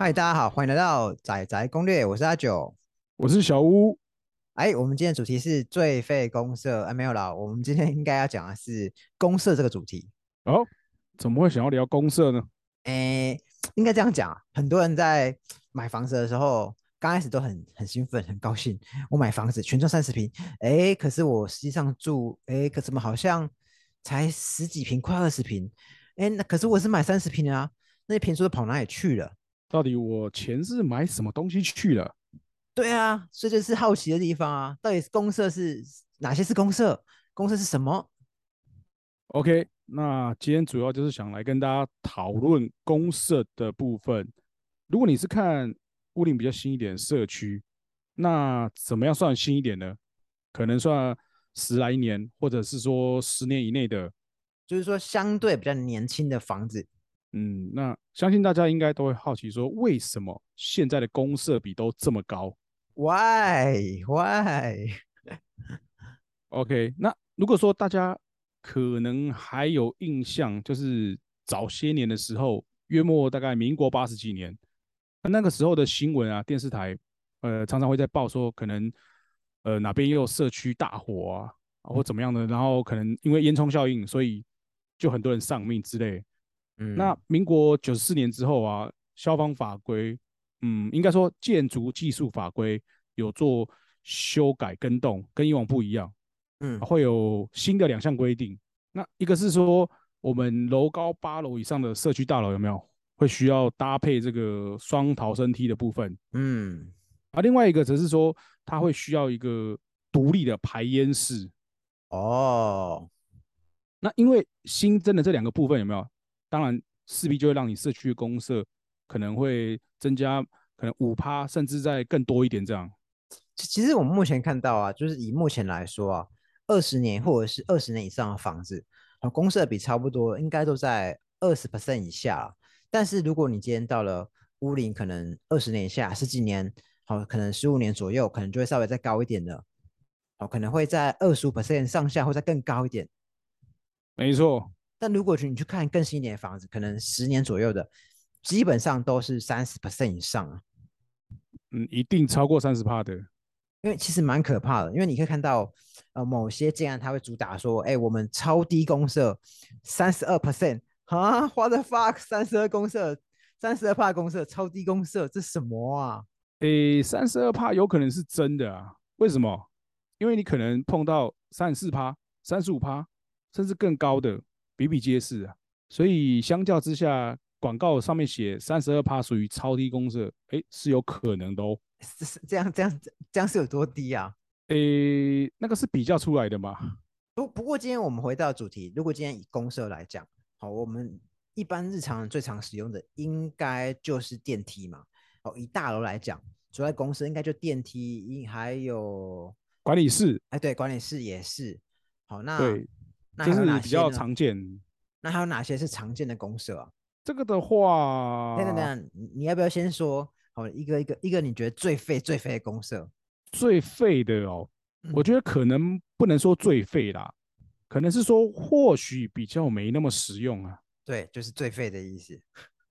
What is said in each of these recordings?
嗨，大家好，欢迎来到仔仔攻略，我是阿九。我是小屋，哎，我们今天的主题是最废公社，哎，没有啦，我们今天应该要讲的是公社这个主题。哦，怎么会想要聊公社呢？哎，应该这样讲啊，很多人在买房子的时候，刚开始都很很兴奋、很高兴，我买房子全幢三十平，哎，可是我实际上住，哎，可怎么好像才十几平，快二十平，哎，那可是我是买三十平的啊，那些平数都跑哪里去了？到底我钱是买什么东西去了？对啊，所以这是好奇的地方啊，到底是公社是哪些是公社？公社是什么？OK，那今天主要就是想来跟大家讨论公社的部分。如果你是看屋顶比较新一点的社区，那怎么样算新一点呢？可能算十来年，或者是说十年以内的。就是说相对比较年轻的房子，嗯，那相信大家应该都会好奇说，为什么现在的公社比都这么高？Why Why？OK，那如果说大家可能还有印象，就是早些年的时候，约莫大概民国八十几年，那个时候的新闻啊，电视台呃常常会在报说，可能呃哪边又有社区大火啊，或怎么样的，然后可能因为烟囱效应，所以就很多人丧命之类。嗯那民国九十四年之后啊，消防法规，嗯，应该说建筑技术法规有做修改跟动，跟以往不一样。嗯会有新的两项规定。那一个是说，我们楼高八楼以上的社区大楼有没有会需要搭配这个双逃生梯的部分？嗯而另外一个则是说，它会需要一个独立的排烟室。哦，那因为新增的这两个部分有没有？当然势必就会让你社区公社可能会增加，可能五趴甚至再更多一点这样。其其实我们目前看到啊，就是以目前来说啊，二十年或者是二十年以上的房子，啊，公社比差不多应该都在二十 percent 以下啊。但是如果你今天到了屋龄可能二十年以下，十几年，好，可能十五年左右，可能就会稍微再高一点的，好，可能会在二十五 percent 上下，或再更高一点。没错，但如果去你去看更新一点的房子，可能十年左右的，基本上都是三十 percent 以上啊。嗯，一定超过三十帕的。因为其实蛮可怕的，因为你可以看到，呃，某些建案它会主打说，哎，我们超低公社，三十二 percent 啊，what the fuck，三十二公社，三十二帕公社，超低公社，这什么啊？诶，三十二趴有可能是真的啊？为什么？因为你可能碰到三十四趴、三十五趴，甚至更高的，比比皆是啊。所以相较之下，广告上面写三十二趴属于超低公社，诶，是有可能的哦。这是这样这样这样是有多低啊？诶，那个是比较出来的嘛？不不过今天我们回到主题，如果今天以公社来讲，好，我们一般日常最常使用的应该就是电梯嘛。哦，以大楼来讲，主要公司应该就电梯，应还有管理室，哎，对，管理室也是。好，那对，那还有这是比较？常见。那还有哪些是常见的公社啊？这个的话，等等你你要不要先说？好，一个一个一个，你觉得最废最废的公社？最废的哦，我嗯觉得可能不能说最废啦，可能是说或许比较没那么实用啊。对，就是最废的意思。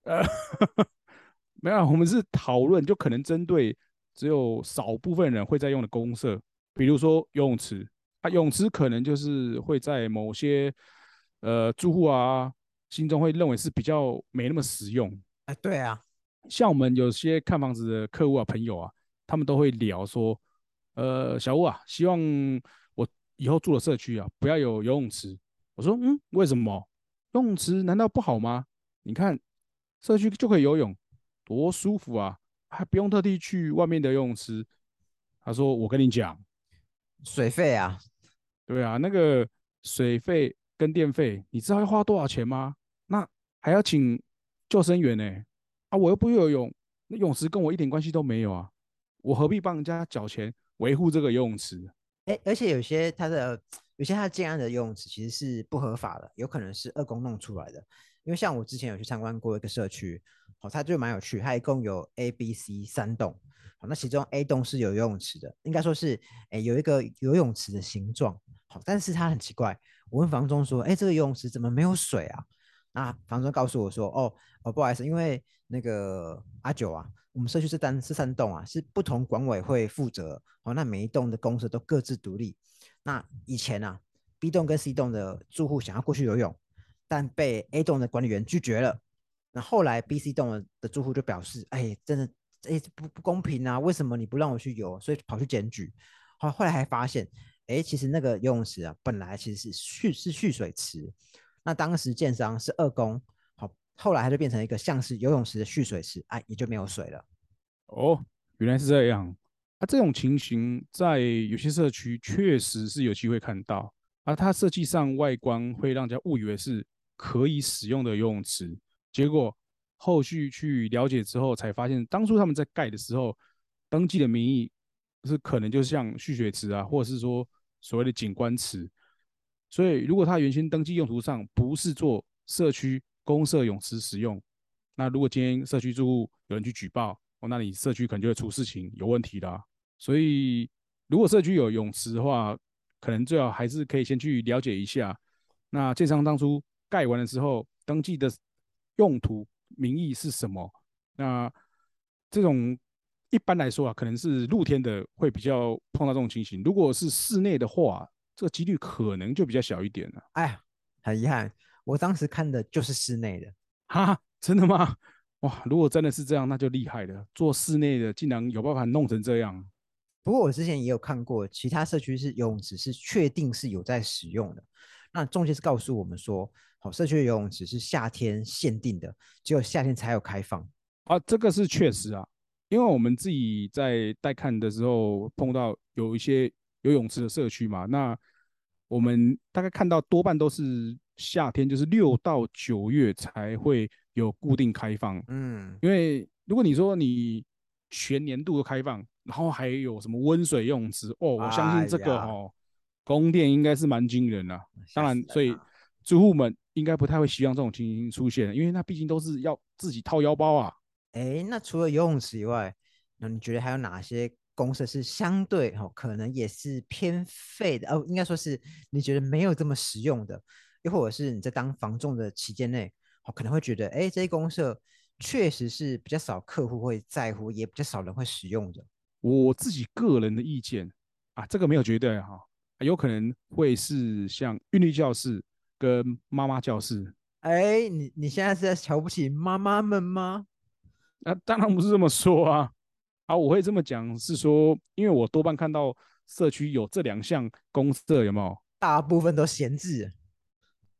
呃，没有啊，我们是讨论，就可能针对只有少部分人会在用的公社，比如说游泳池啊，泳池可能就是会在某些呃住户啊心中会认为是比较没那么实用。哎，对啊，像我们有些看房子的客户啊、朋友啊，他们都会聊说，呃，小吴啊，希望我以后住的社区啊，不要有游泳池。我说，嗯，为什么？游泳池难道不好吗？你看社区就可以游泳，多舒服啊，还不用特地去外面的游泳池。他说，我跟你讲，水费啊，对啊，那个水费跟电费，你知道要花多少钱吗？那还要请救生员呢、啊，我又不会游泳，那泳池跟我一点关系都没有啊，我何必帮人家缴钱维护这个游泳池？哎，而且有些它的有些它建安的游泳池其实是不合法的，有可能是二公弄出来的。因为像我之前有去参观过一个社区，好，它就蛮有趣，它一共有 A、B、C 三栋，好，那其中 A 栋是有游泳池的，应该说是哎有一个游泳池的形状，好，但是他很奇怪，我问房东说，哎，这个游泳池怎么没有水啊？那房东告诉我说，哦哦，不好意思，因为那个阿九啊，我们社区是单是三栋啊，是不同管委会负责，哦，那每一栋的公司都各自独立。那以前啊，B 栋跟 C 栋的住户想要过去游泳，但被 A 栋的管理员拒绝了。那后来 B、C 栋的住户就表示，哎，真的，哎，不不公平啊，为什么你不让我去游？所以跑去检举。后后来还发现，哎，其实那个游泳池啊，本来其实是蓄是蓄水池。那当时建商是二公，好，后来它就变成一个像是游泳池的蓄水池，哎，也就没有水了。哦，原来是这样。啊，这种情形在有些社区确实是有机会看到。而它设计上外观会让人家误以为是可以使用的游泳池，结果后续去了解之后才发现，当初他们在盖的时候登记的名义是可能就像蓄水池啊，或者是说所谓的景观池。所以，如果他原先登记用途上不是做社区公社泳池使用，那如果今天社区住户有人去举报，哦，那你社区可能就会出事情，有问题的。所以，如果社区有泳池的话，可能最好还是可以先去了解一下。那建商当初盖完了之后，登记的用途名义是什么？那这种一般来说啊，可能是露天的会比较碰到这种情形。如果是室内的话，这个几率可能就比较小一点了。哎呀，很遗憾，我当时看的就是室内的。哈，真的吗？哇，如果真的是这样，那就厉害了。做室内的竟然有办法弄成这样。不过我之前也有看过，其他社区是游泳池是确定是有在使用的。那中介是告诉我们说，好，社区的游泳池是夏天限定的，只有夏天才有开放。啊，这个是确实啊，因为我们自己在带看的时候碰到有一些。游泳池的社区嘛，那我们大概看到多半都是夏天，就是六到九月才会有固定开放。嗯，因为如果你说你全年度都开放，然后还有什么温水游泳池哦，我相信这个哦，供电应该是蛮惊人的。当然，所以住户们应该不太会希望这种情形出现，因为那毕竟都是要自己掏腰包啊。哎，那除了游泳池以外，那你觉得还有哪些？公社是相对哦，可能也是偏废的哦，应该说是你觉得没有这么实用的，又或者是你在当房仲的期间内，哦，可能会觉得，哎，这些公社确实是比较少客户会在乎，也比较少人会使用的。我自己个人的意见啊，这个没有绝对哈，有可能会是像韵律教室跟妈妈教室。哎，你你现在是在瞧不起妈妈们吗？那当然不是这么说啊。啊，我会这么讲，是说，因为我多半看到社区有这两项公社，有没有？大部分都闲置，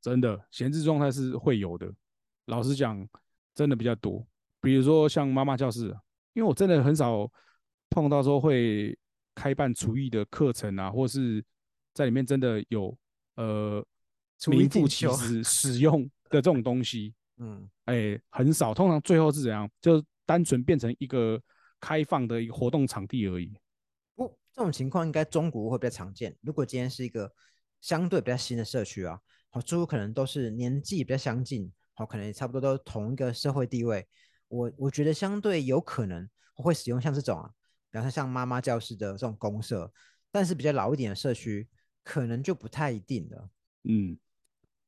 真的闲置状态是会有的。老实讲，真的比较多。比如说像妈妈教室，因为我真的很少碰到说会开办厨艺的课程啊，或是在里面真的有呃名副其实使用的这种东西。嗯，哎，很少。通常最后是怎样？就单纯变成一个。开放的一个活动场地而已。不，这种情况应该中国会比较常见。如果今天是一个相对比较新的社区啊，好，住户可能都是年纪比较相近，好，可能也差不多都同一个社会地位。我我觉得相对有可能会使用像这种啊，比方说像妈妈教室的这种公社，但是比较老一点的社区，可能就不太一定了。嗯，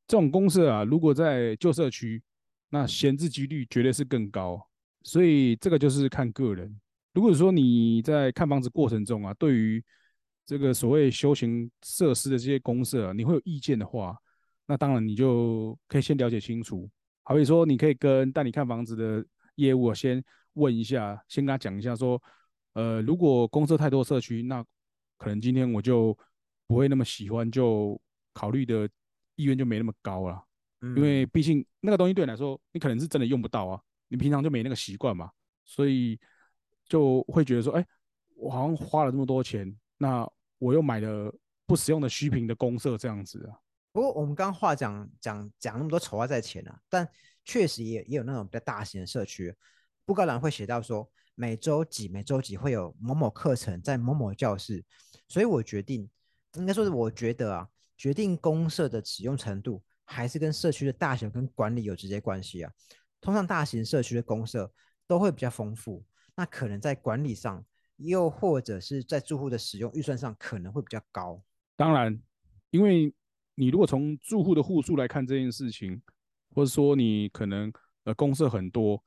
这种公社啊，如果在旧社区，那闲置几率绝对是更高。所以这个就是看个人。如果说你在看房子过程中啊，对于这个所谓休闲设施的这些公设，你会有意见的话，那当然你就可以先了解清楚。好比说，你可以跟带你看房子的业务先问一下，先跟他讲一下说，呃，如果公社太多社区，那可能今天我就不会那么喜欢，就考虑的意愿就没那么高了。因为毕竟那个东西对你来说，你可能是真的用不到啊。你平常就没那个习惯嘛，所以就会觉得说，哎，我好像花了这么多钱，那我又买了不实用的虚平的公社这样子啊。不过我们刚话讲讲讲那么多丑话在前啊，但确实也也有那种比较大型的社区，布告栏会写到说每周几每周几会有某某课程在某某教室，所以我决定应该说是我觉得啊，决定公社的使用程度还是跟社区的大小跟管理有直接关系啊。通常大型社区的公社都会比较丰富，那可能在管理上，又或者是在住户的使用预算上可能会比较高。当然，因为你如果从住户的户数来看这件事情，或者说你可能呃公社很多，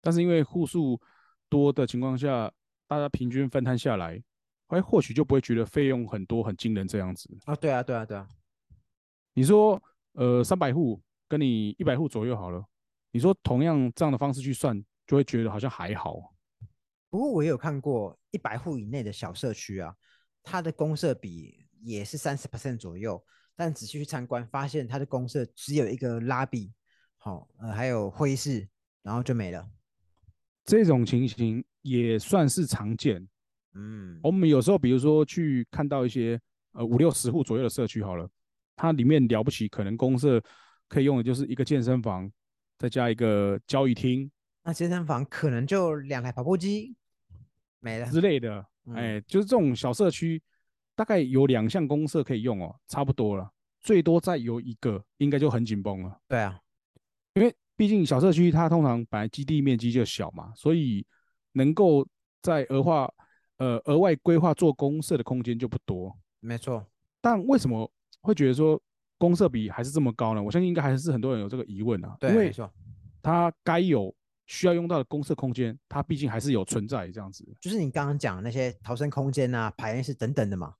但是因为户数多的情况下，大家平均分摊下来，哎，或许就不会觉得费用很多很惊人这样子啊。对啊，对啊，对啊。你说呃三百户跟你一百户左右好了，你说同样这样的方式去算，就会觉得好像还好。不过我也有看过一百户以内的小社区啊，它的公社比也是三十 percent 左右。但仔细去参观，发现它的公社只有一个拉比，好，呃，还有会议室，然后就没了。这种情形也算是常见。嗯，我们有时候比如说去看到一些呃五六十户左右的社区，好了，它里面了不起，可能公社可以用的就是一个健身房，再加一个交易厅。那健身房可能就两台跑步机没了之类的。哎，就是这种小社区。大概有两项公社可以用哦，差不多了，最多再有一个，应该就很紧绷了。对啊，因为毕竟小社区它通常本来基地面积就小嘛，所以能够在额化呃额外规划做公社的空间就不多。没错，但为什么会觉得说公社比还是这么高呢？我相信应该还是很多人有这个疑问啊。对，没错，它该有需要用到的公社空间，它毕竟还是有存在这样子。就是你刚刚讲那些逃生空间啊、排练室等等的嘛。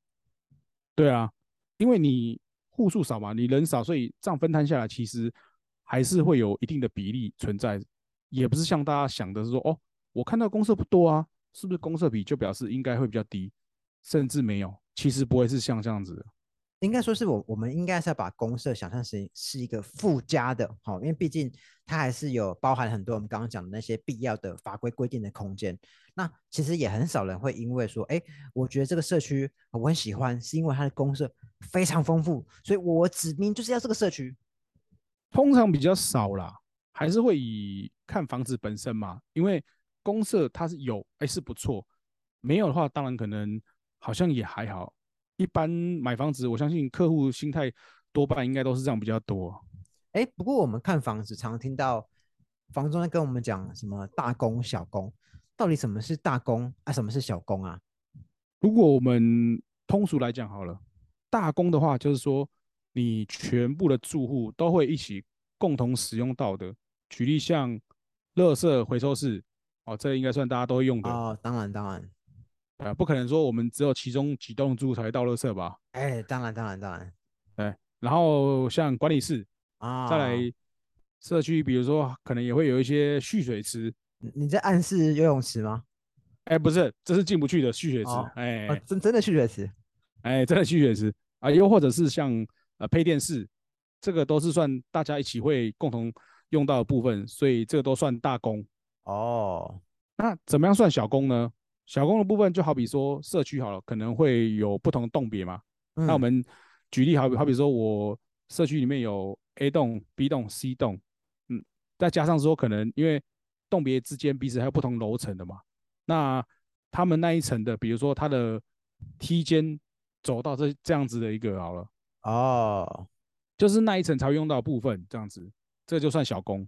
对啊，因为你户数少嘛，你人少，所以这样分摊下来，其实还是会有一定的比例存在，也不是像大家想的是说，哦，我看到公社不多啊，是不是公社比就表示应该会比较低，甚至没有，其实不会是像这样子的。应该说是我，我们应该是要把公社想象成是一个附加的，好，因为毕竟它还是有包含很多我们刚刚讲的那些必要的法规规定的空间。那其实也很少人会因为说，哎，我觉得这个社区我很喜欢，是因为它的公社非常丰富，所以我指明就是要这个社区。通常比较少啦，还是会以看房子本身嘛，因为公社它是有，哎是不错，没有的话，当然可能好像也还好。一般买房子，我相信客户心态多半应该都是这样比较多。哎，不过我们看房子，常听到房东在跟我们讲什么大公小公，到底什么是大公啊？什么是小公啊？如果我们通俗来讲好了，大公的话就是说你全部的住户都会一起共同使用到的。举例像垃圾回收室，哦，这应该算大家都会用的。哦，当然当然。呃，不可能说我们只有其中几栋住才会倒垃圾吧？哎，当然，当然，当然。对，然后像管理室啊，再来社区，比如说可能也会有一些蓄水池。你在暗示游泳池吗？哎，不是，这是进不去的蓄水池。哎，真真的蓄水池？哎，真的蓄水池啊！又或者是像呃配电室，这个都是算大家一起会共同用到的部分，所以这个都算大工。哦，那怎么样算小工呢？小工的部分就好比说社区好了，可能会有不同的栋别嘛。那我们举例好比好比说我社区里面有 A 栋、B 栋、C 栋，嗯，再加上说可能因为栋别之间彼此还有不同楼层的嘛，那他们那一层的，比如说它的梯间走到这这样子的一个好了，哦，就是那一层才会用到部分这样子，这就算小工。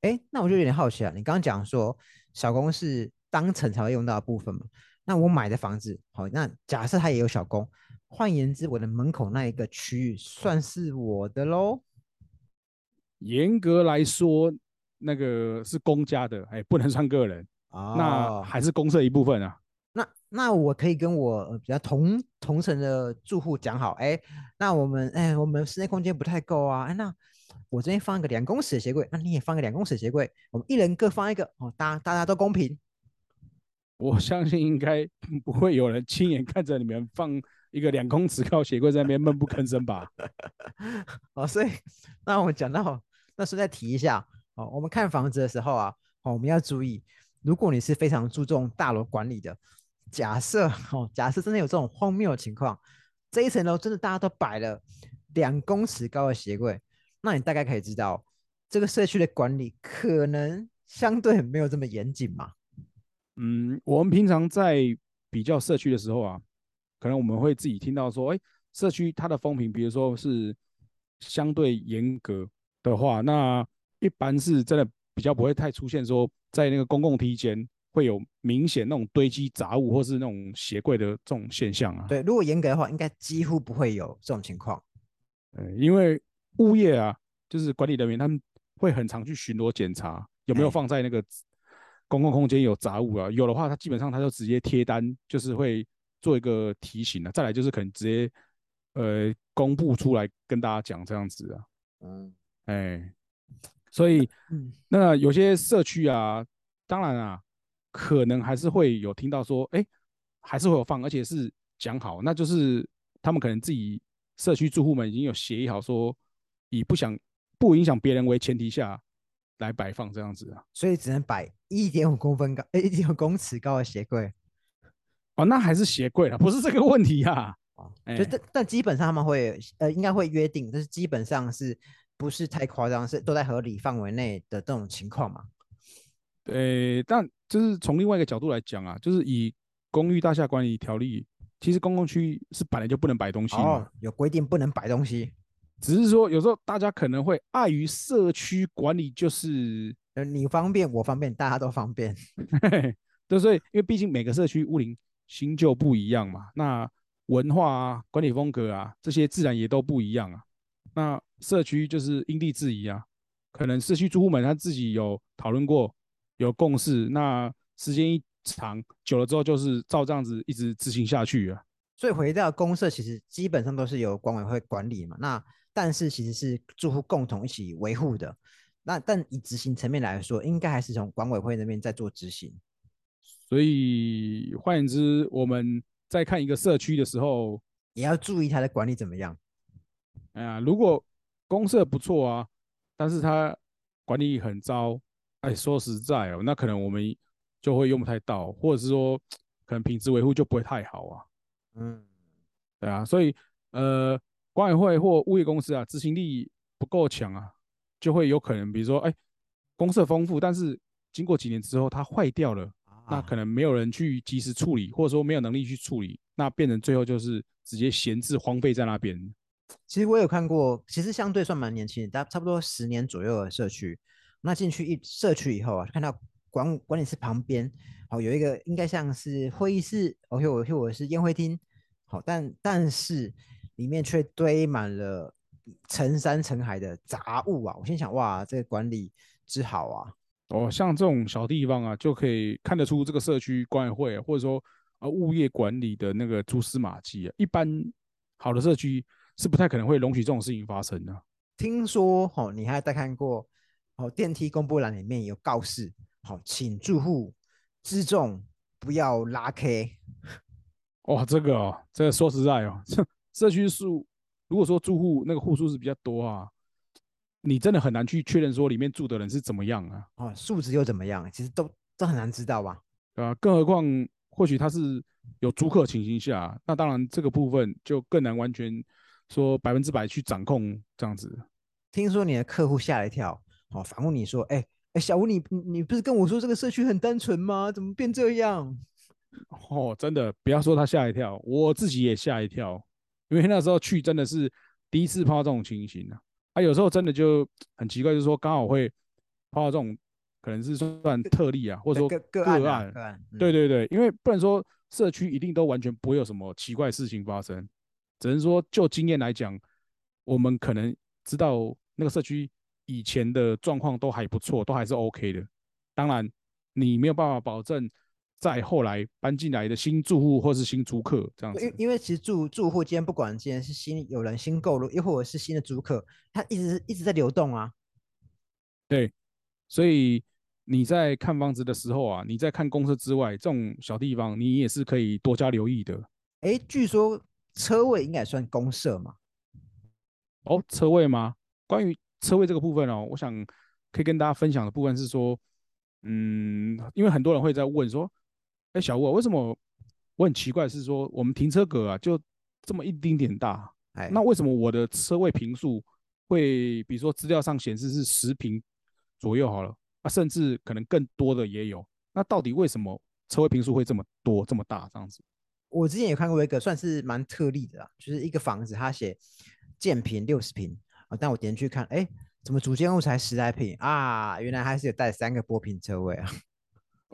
哎，那我就有点好奇啊，你刚刚讲说小工是。当层才会用到的部分嘛，那我买的房子好，那假设它也有小工，换言之，我的门口那一个区域算是我的喽。严格来说，那个是公家的，哎，不能算个人啊，那还是公社一部分啊。那那我可以跟我比较同同层的住户讲好，哎，那我们哎，我们室内空间不太够啊，哎，那我这边放一个两公尺的鞋柜，那你也放个两公尺的鞋柜，我们一人各放一个哦，大大家都公平。我相信应该不会有人亲眼看着你们放一个两公尺高鞋柜在那边闷不吭声吧？哦，所以那我讲到，那顺带提一下哦，我们看房子的时候啊，哦，我们要注意，如果你是非常注重大楼管理的，假设哦，假设真的有这种荒谬的情况，这一层楼真的大家都摆了两公尺高的鞋柜，那你大概可以知道这个社区的管理可能相对没有这么严谨嘛。嗯，我们平常在比较社区的时候啊，可能我们会自己听到说，哎，社区它的风评，比如说是相对严格的话，那一般是真的比较不会太出现说，在那个公共梯间会有明显那种堆积杂物或是那种鞋柜的这种现象啊。对，如果严格的话，应该几乎不会有这种情况。呃，因为物业啊，就是管理人员他们会很常去巡逻检查有没有哎放在那个公共空间有杂物啊，有的话，他基本上他就直接贴单，就是会做一个提醒啊。再来就是可能直接呃公布出来跟大家讲这样子啊，嗯哎，所以嗯，那有些社区啊，当然啊，可能还是会有听到说，哎，还是会有放，而且是讲好，那就是他们可能自己社区住户们已经有协议好说，以不想不影响别人为前提下来摆放这样子啊。所以只能摆一点五公分高，哎，一点五公尺高的鞋柜哦，那还是鞋柜了，不是这个问题呀、啊。哎就但但基本上他们会呃应该会约定，但是基本上是不是太夸张，是都在合理范围内的这种情况嘛？呃，但就是从另外一个角度来讲啊，就是以公寓大厦管理条例，其实公共区域是本来就不能摆东西嘛。哦，有规定不能摆东西，只是说有时候大家可能会碍于社区管理，就是，呃，你方便我方便，大家都方便。对，所以因为毕竟每个社区屋龄新旧不一样嘛，那文化啊、管理风格啊这些自然也都不一样啊。那社区就是因地制宜啊，可能社区住户们他自己有讨论过，有共识，那时间一长久了之后，就是照这样子一直执行下去啊。所以回到公社，其实基本上都是由管委会管理嘛。那但是其实是住户共同一起维护的。那但以执行层面来说，应该还是从管委会那边在做执行。所以换言之，我们在看一个社区的时候，也要注意它的管理怎么样。哎呀，如果公社不错啊，但是它管理很糟，哎，说实在哦，那可能我们就会用不太到，或者是说可能品质维护就不会太好啊，嗯，对啊，所以呃，管委会或物业公司啊，执行力不够强啊，就会有可能，比如说，哎，公社丰富，但是经过几年之后它坏掉了，那啊可能没有人去及时处理，或者说没有能力去处理，那变成最后就是直接闲置荒废在那边。其实我有看过，其实相对算蛮年轻的，大差不多十年左右的社区。那进去一社区以后啊，看到管管理室旁边，好、有一个应该像是会议室，哦，或或或者是宴会厅，好、但但是里面却堆满了成山成海的杂物啊！我心想，哇，这个管理之好啊！哦，像这种小地方啊，就可以看得出这个社区管委会、啊、或者说啊物业管理的那个蛛丝马迹啊。一般好的社区是不太可能会容许这种事情发生的、听说哦，你还有带看过哦，电梯公布栏里面有告示，好、请住户自重，不要拉 K。哦，这个哦，这个说实在哦，这 社区数如果说住户那个户数是比较多啊，你真的很难去确认说里面住的人是怎么样啊，哦，素质又怎么样？其实都都很难知道吧？对吧、更何况或许他是有租客情形下，那当然这个部分就更难完全说百分之百去掌控这样子。听说你的客户吓了一跳，哦，反问你说：“哎、哎、小吴，你你你不是跟我说这个社区很单纯吗？怎么变这样哦，真的不要说他吓一跳，我自己也吓一跳，因为那时候去真的是第一次碰到这种情形啊。啊，有时候真的就很奇怪，就是说刚好会碰到这种，可能是算特例啊，或者说个个案、啊？案个案，嗯对对对，因为不能说社区一定都完全不会有什么奇怪事情发生，只能说就经验来讲，我们可能知道那个社区以前的状况都还不错，都还是 OK 的。当然，你没有办法保证在后来搬进来的新住户或是新租客这样子。因因为其实住住户今天不管今天是新有人新购入，又或者是新的租客，他一直一直在流动啊。对，所以你在看房子的时候啊，你在看公司之外这种小地方，你也是可以多加留意的。哎，据说车位应该算公社嘛？哦，车位吗？关于车位这个部分哦，我想可以跟大家分享的部分是说，嗯，因为很多人会在问说，哎，小吴啊，为什么我很奇怪是说，我们停车格啊就这么一丁点大，哎，那为什么我的车位平数会，比如说资料上显示是十平左右好了，啊，甚至可能更多的也有，那到底为什么车位平数会这么多这么大这样子？我之前有看过一个算是蛮特例的啦，就是一个房子，它写建平六十平啊，但我点进去看，哎，怎么主建物才十来平啊？原来还是有带三个波平车位啊。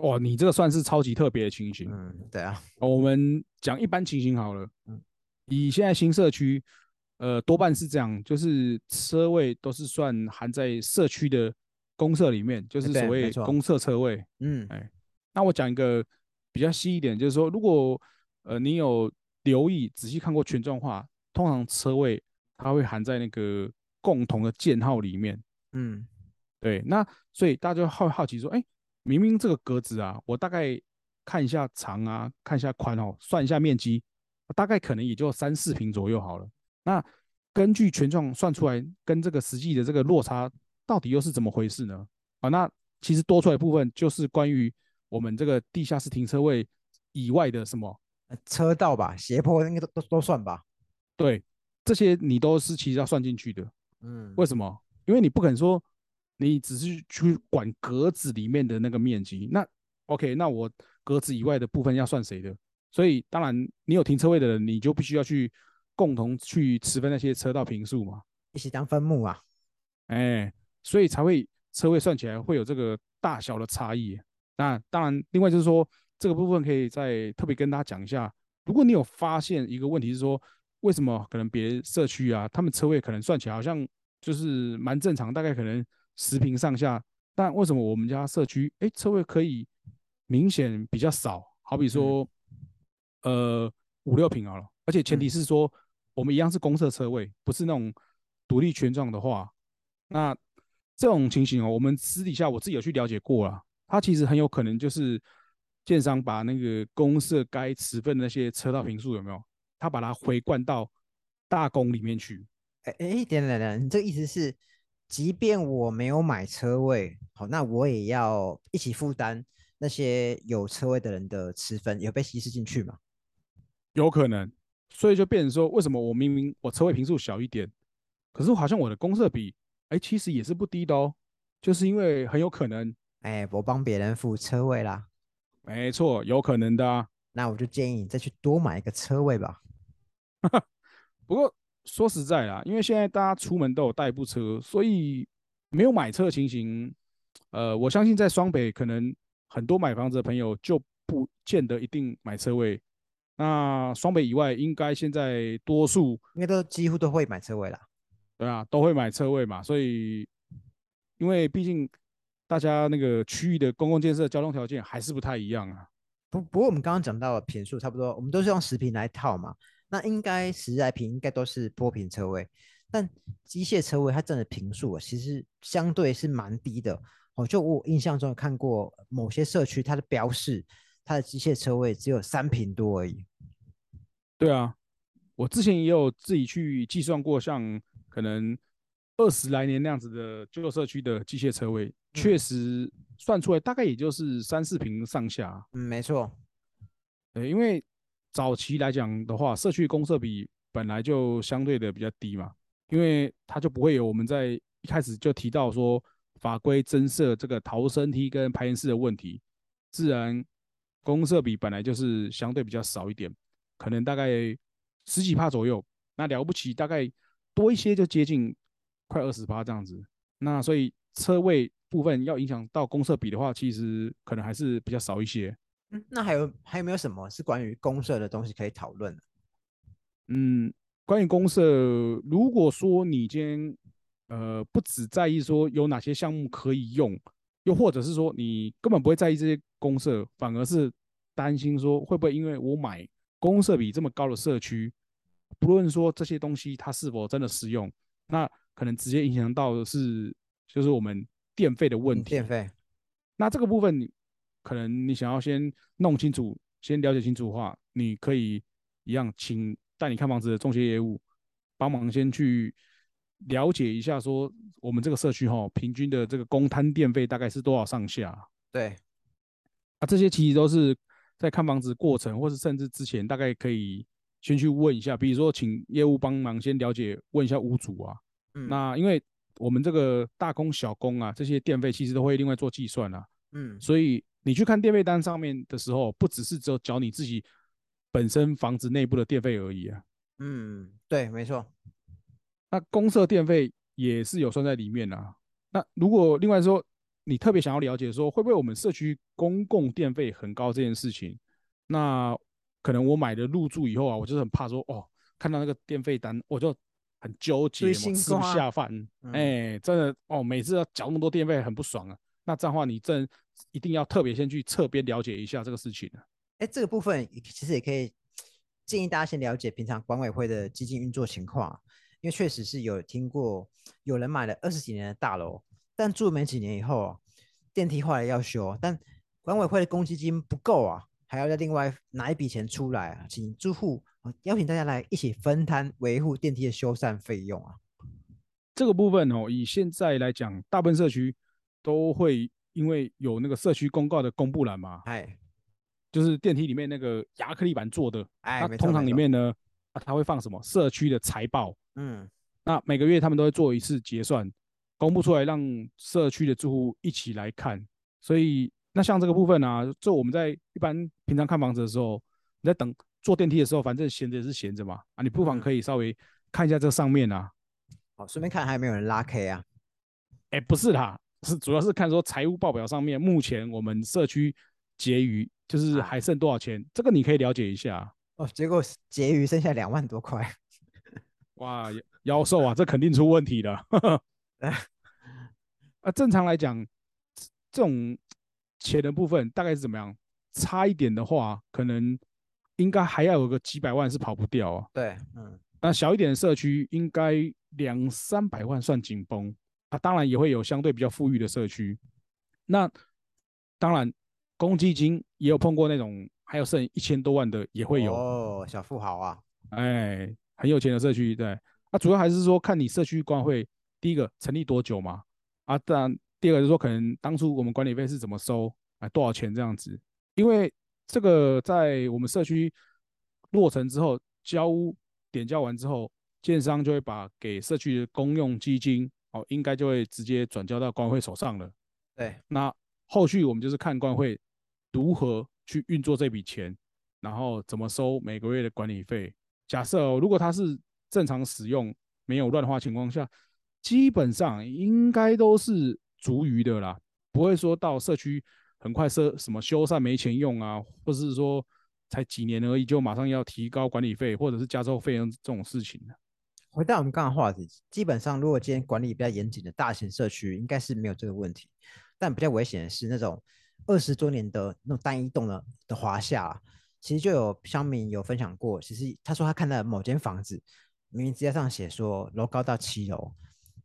哇，你这个算是超级特别的情形。嗯，对啊，哦我们讲一般情形好了。嗯以现在新社区，呃，多半是这样，就是车位都是算含在社区的公厕里面，就是所谓公厕车位。嗯，哎，那我讲一个比较细一点，就是说，如果呃你有留意仔细看过全状化，通常车位它会含在那个共同的建号里面。嗯，对，那所以大家就好好奇说，哎，明明这个格子啊，我大概看一下长啊，看一下宽哦，算一下面积，大概可能也就三四平左右好了。那根据权状算出来，跟这个实际的这个落差到底又是怎么回事呢？啊，那其实多出来部分就是关于我们这个地下室停车位以外的什么车道吧，斜坡应该都都都算吧？对，这些你都是其实要算进去的。嗯，为什么？因为你不可能说你只是去管格子里面的那个面积，那 OK，那我格子以外的部分要算谁的？所以当然你有停车位的人，你就必须要去。共同去持分那些车道平数嘛，一起当分母啊，哎，所以才会车位算起来会有这个大小的差异。那当然，另外就是说这个部分可以再特别跟大家讲一下。如果你有发现一个问题是说，为什么可能别社区啊，他们车位可能算起来好像就是蛮正常，大概可能十平上下，但为什么我们家社区哎车位可以明显比较少？好比说呃五六平好了，而且前提是说。我们一样是公厕车位，不是那种独立权状的话，那这种情形哦，我们私底下我自己有去了解过了，它其实很有可能就是建商把那个公社该持份的那些车道平数有没有，他把它回灌到大公里面去。哎哎，等等等，你这个意思是，即便我没有买车位，好，那我也要一起负担那些有车位的人的持分，有被稀释进去吗？有可能。所以就变成说，为什么我明明我车位平数小一点，可是好像我的公设比，哎，其实也是不低的哦。就是因为很有可能，哎，我帮别人付车位啦。没错，有可能的啊。那我就建议你再去多买一个车位吧。不过说实在啦，因为现在大家出门都有代步车，所以没有买车的情形，呃，我相信在双北可能很多买房子的朋友就不见得一定买车位。那双北以外，应该现在多数应该都几乎都会买车位啦，对啊，都会买车位嘛。所以，因为毕竟大家那个区域的公共建设交通条件还是不太一样啊。不不过我们刚刚讲到的平数差不多，我们都是用十平来套嘛。那应该十来平应该都是波平车位，但机械车位它占的平数其实相对是蛮低的。哦，就我印象中有看过某些社区它的标示。它的机械车位只有三平多而已。对啊，我之前也有自己去计算过，像可能二十来年那样子的旧社区的机械车位，确实算出来大概也就是三四平上下。嗯，没错。对，因为早期来讲的话，社区公设比本来就相对的比较低嘛，因为它就不会有我们在一开始就提到说法规增设这个逃生梯跟排烟室的问题，自然。公设比本来就是相对比较少一点，可能大概十几帕左右，那了不起大概多一些就接近快二十帕这样子。那所以车位部分要影响到公设比的话，其实可能还是比较少一些。嗯，那还有还有没有什么是关于公社的东西可以讨论的？嗯，关于公社，如果说你今天呃不只在意说有哪些项目可以用。又或者是说，你根本不会在意这些公社，反而是担心说会不会因为我买公社比这么高的社区，不论说这些东西它是否真的实用，那可能直接影响到的是就是我们电费的问题。电费。那这个部分，你可能你想要先弄清楚，先了解清楚的话，你可以一样请带你看房子的中介业务帮忙先去。了解一下，说我们这个社区哈，平均的这个公摊电费大概是多少上下？对，啊，这些其实都是在看房子过程，或是甚至之前，大概可以先去问一下，比如说请业务帮忙先了解，问一下屋主啊。嗯。那因为我们这个大工小工啊，这些电费其实都会另外做计算啊。嗯。所以你去看电费单上面的时候，不只是只有缴你自己本身房子内部的电费而已啊。嗯，对，没错。那公社电费也是有算在里面啊。那如果另外说，你特别想要了解说，会不会我们社区公共电费很高这件事情，那可能我买了入住以后啊，我就是很怕说，哦，看到那个电费单，我就很纠结，吃不下饭。哎，真的哦，每次要缴那么多电费，很不爽啊。那这样的话，你真一定要特别先去侧边了解一下这个事情呢。哎，这个部分其实也可以建议大家先了解平常管委会的基金运作情况，因为确实是有听过有人买了二十几年的大楼，但住没几年以后，电梯坏了要修，但管委会的公积金不够啊，还要再另外拿一笔钱出来啊，请住户邀请大家来一起分摊维护电梯的修缮费用啊。这个部分哦，以现在来讲，大部分社区都会因为有那个社区公告的公布栏嘛，哎，就是电梯里面那个亚克力板做的，哎，通常里面呢，啊，它会放什么？社区的财报，嗯，那每个月他们都会做一次结算，公布出来让社区的住户一起来看，所以。那像这个部分啊，就我们在一般平常看房子的时候，你在等坐电梯的时候，反正闲着也是闲着嘛，啊，你不妨可以稍微看一下这上面啊，好，顺便看还有没有人拉 K 啊？哎，不是啦，是主要是看说财务报表上面目前我们社区结余就是还剩多少钱，这个你可以了解一下。哦，结果结余剩下两万多块，哇，妖兽啊，这肯定出问题了。啊，正常来讲，这种。钱的部分大概是怎么样？差一点的话，可能应该还要有个几百万是跑不掉啊。对，嗯，那小一点的社区应该两三百万算紧绷啊。当然也会有相对比较富裕的社区。那当然，公积金也有碰过那种还有剩一千多万的也会有哦，小富豪啊，哎，很有钱的社区。对，那主要还是说看你社区管会第一个成立多久嘛。啊，当然。第二个就是说，可能当初我们管理费是怎么收啊？多少钱这样子？因为这个在我们社区落成之后，交屋点交完之后，建商就会把给社区的公用基金，哦，应该就会直接转交到管委会手上了。对，那后续我们就是看管委会如何去运作这笔钱，然后怎么收每个月的管理费。假设如果他是正常使用，没有乱花情况下，基本上应该都是。足余的啦，不会说到社区很快设什么修缮没钱用啊，或者是说才几年而已就马上要提高管理费或者是加收费用这种事情呢？回到我们刚刚话题，基本上如果今天管理比较严谨的大型社区，应该是没有这个问题。但比较危险的是那种二十多年的那种单一栋的的华夏，其实就有乡民有分享过，其实他说他看到某间房子，明明资料上写说楼高到七楼。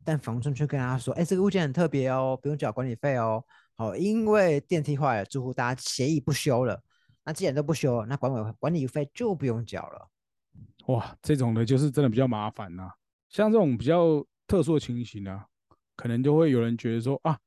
但房东却跟他说：“哎，这个物件很特别哦，不用缴管理费哦。好，因为电梯坏了，住户大家协议不修了。那既然都不修，那管委管理费就不用缴了。哇，这种的就是真的比较麻烦呐。像这种比较特殊的情形啊，可能就会有人觉得说啊，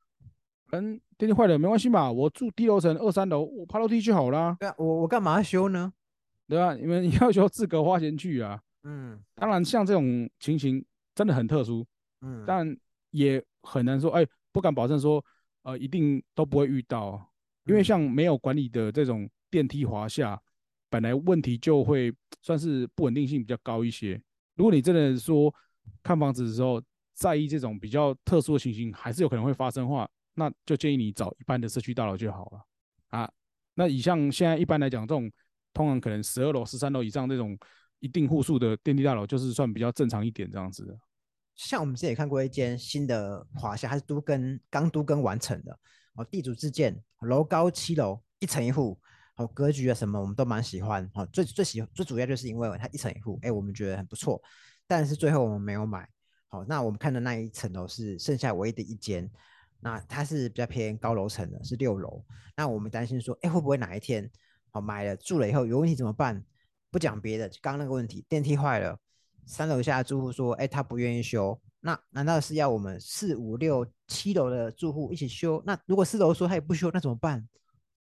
嗯，电梯坏了没关系嘛，我住低楼层二三楼，我爬楼梯就好啦。对啊，我我干嘛要修呢？对吧？你们要修自个花钱去啊。嗯，当然像这种情形真的很特殊。嗯，但也很难说，哎，不敢保证说，呃，一定都不会遇到，因为像没有管理的这种电梯滑下，本来问题就会算是不稳定性比较高一些。如果你真的说看房子的时候在意这种比较特殊的情形，还是有可能会发生的话，那就建议你找一般的社区大楼就好了啊。那以像现在一般来讲，这种通常可能十二楼、十三楼以上这种一定户数的电梯大楼，就是算比较正常一点这样子的。像我们之前也看过一间新的华夏，它是都跟刚都跟完成的哦，地主自建，楼高七楼，一层一户，哦，格局啊什么我们都蛮喜欢，哦，最最喜最主要就是因为它一层一户，哎，我们觉得很不错，但是最后我们没有买，好，那我们看的那一层楼是剩下唯一的一间，那它是比较偏高楼层的，是六楼，那我们担心说，哎，会不会哪一天，好买了住了以后有问题怎么办？不讲别的，刚刚那个问题，电梯坏了。三楼下的住户说：“哎，他不愿意修，那难道是要我们四五六七楼的住户一起修？那如果四楼说他也不修，那怎么办？”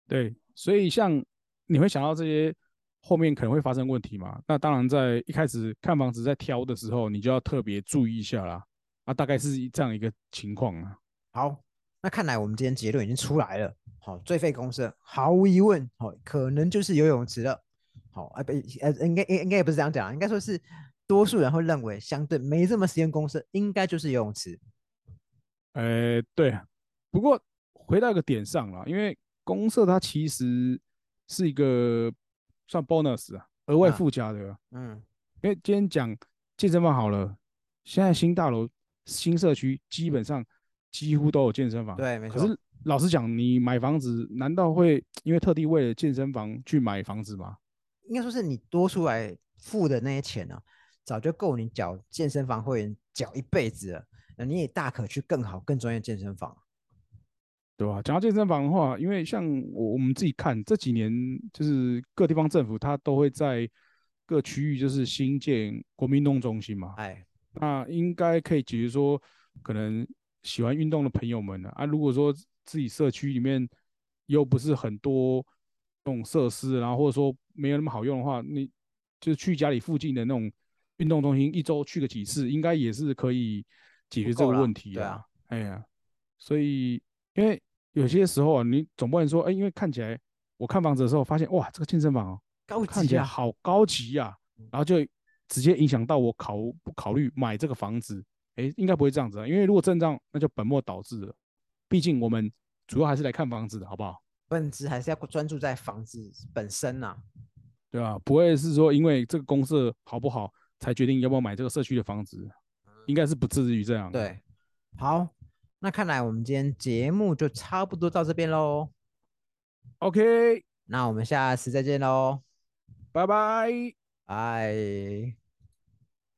对，所以像你会想到这些后面可能会发生问题嘛？那当然，在一开始看房子在挑的时候，你就要特别注意一下啦。啊，大概是这样一个情况啊。好，那看来我们今天结论已经出来了。好，最费公司毫无疑问，好，可能就是游泳池了。好，啊不，呃，应该应应该也不是这样讲，应该说是。多数人会认为，相对没这么实验公司，应该就是游泳池。呃，对。不过回到一个点上了，因为公社它其实是一个算 bonus 啊，额外附加的。嗯。因为今天讲健身房好了，现在新大楼、新社区基本上几乎都有健身房。对，没错。可是老实讲，你买房子难道会因为特地为了健身房去买房子吗？应该说是你多出来付的那些钱呢，早就够你缴健身房会员缴一辈子了。那你也大可去更好、更专业健身房，对吧？讲到健身房的话，因为像我我们自己看这几年，就是各地方政府它都会在各区域就是新建国民运动中心嘛。哎，那应该可以解决说，可能喜欢运动的朋友们呢啊，如果说自己社区里面又不是很多那种设施，然后或者说没有那么好用的话，你就去家里附近的那种运动中心，一周去个几次，应该也是可以解决这个问题啊。哎呀，所以因为有些时候啊，你总不能说，哎，因为看起来我看房子的时候发现，哇，这个健身房高看起来好高级呀，然后就直接影响到我考不考虑买这个房子？哎，应该不会这样子啊，因为如果这样，那就本末倒置了。毕竟我们主要还是来看房子的，好不好？本质还是要专注在房子本身呐，对吧？不会是说因为这个公社好不好才决定要不要买这个社区的房子，应该是不至于这样。对，好，那看来我们今天节目就差不多到这边喽。OK，那我们下次再见喽，拜拜，拜。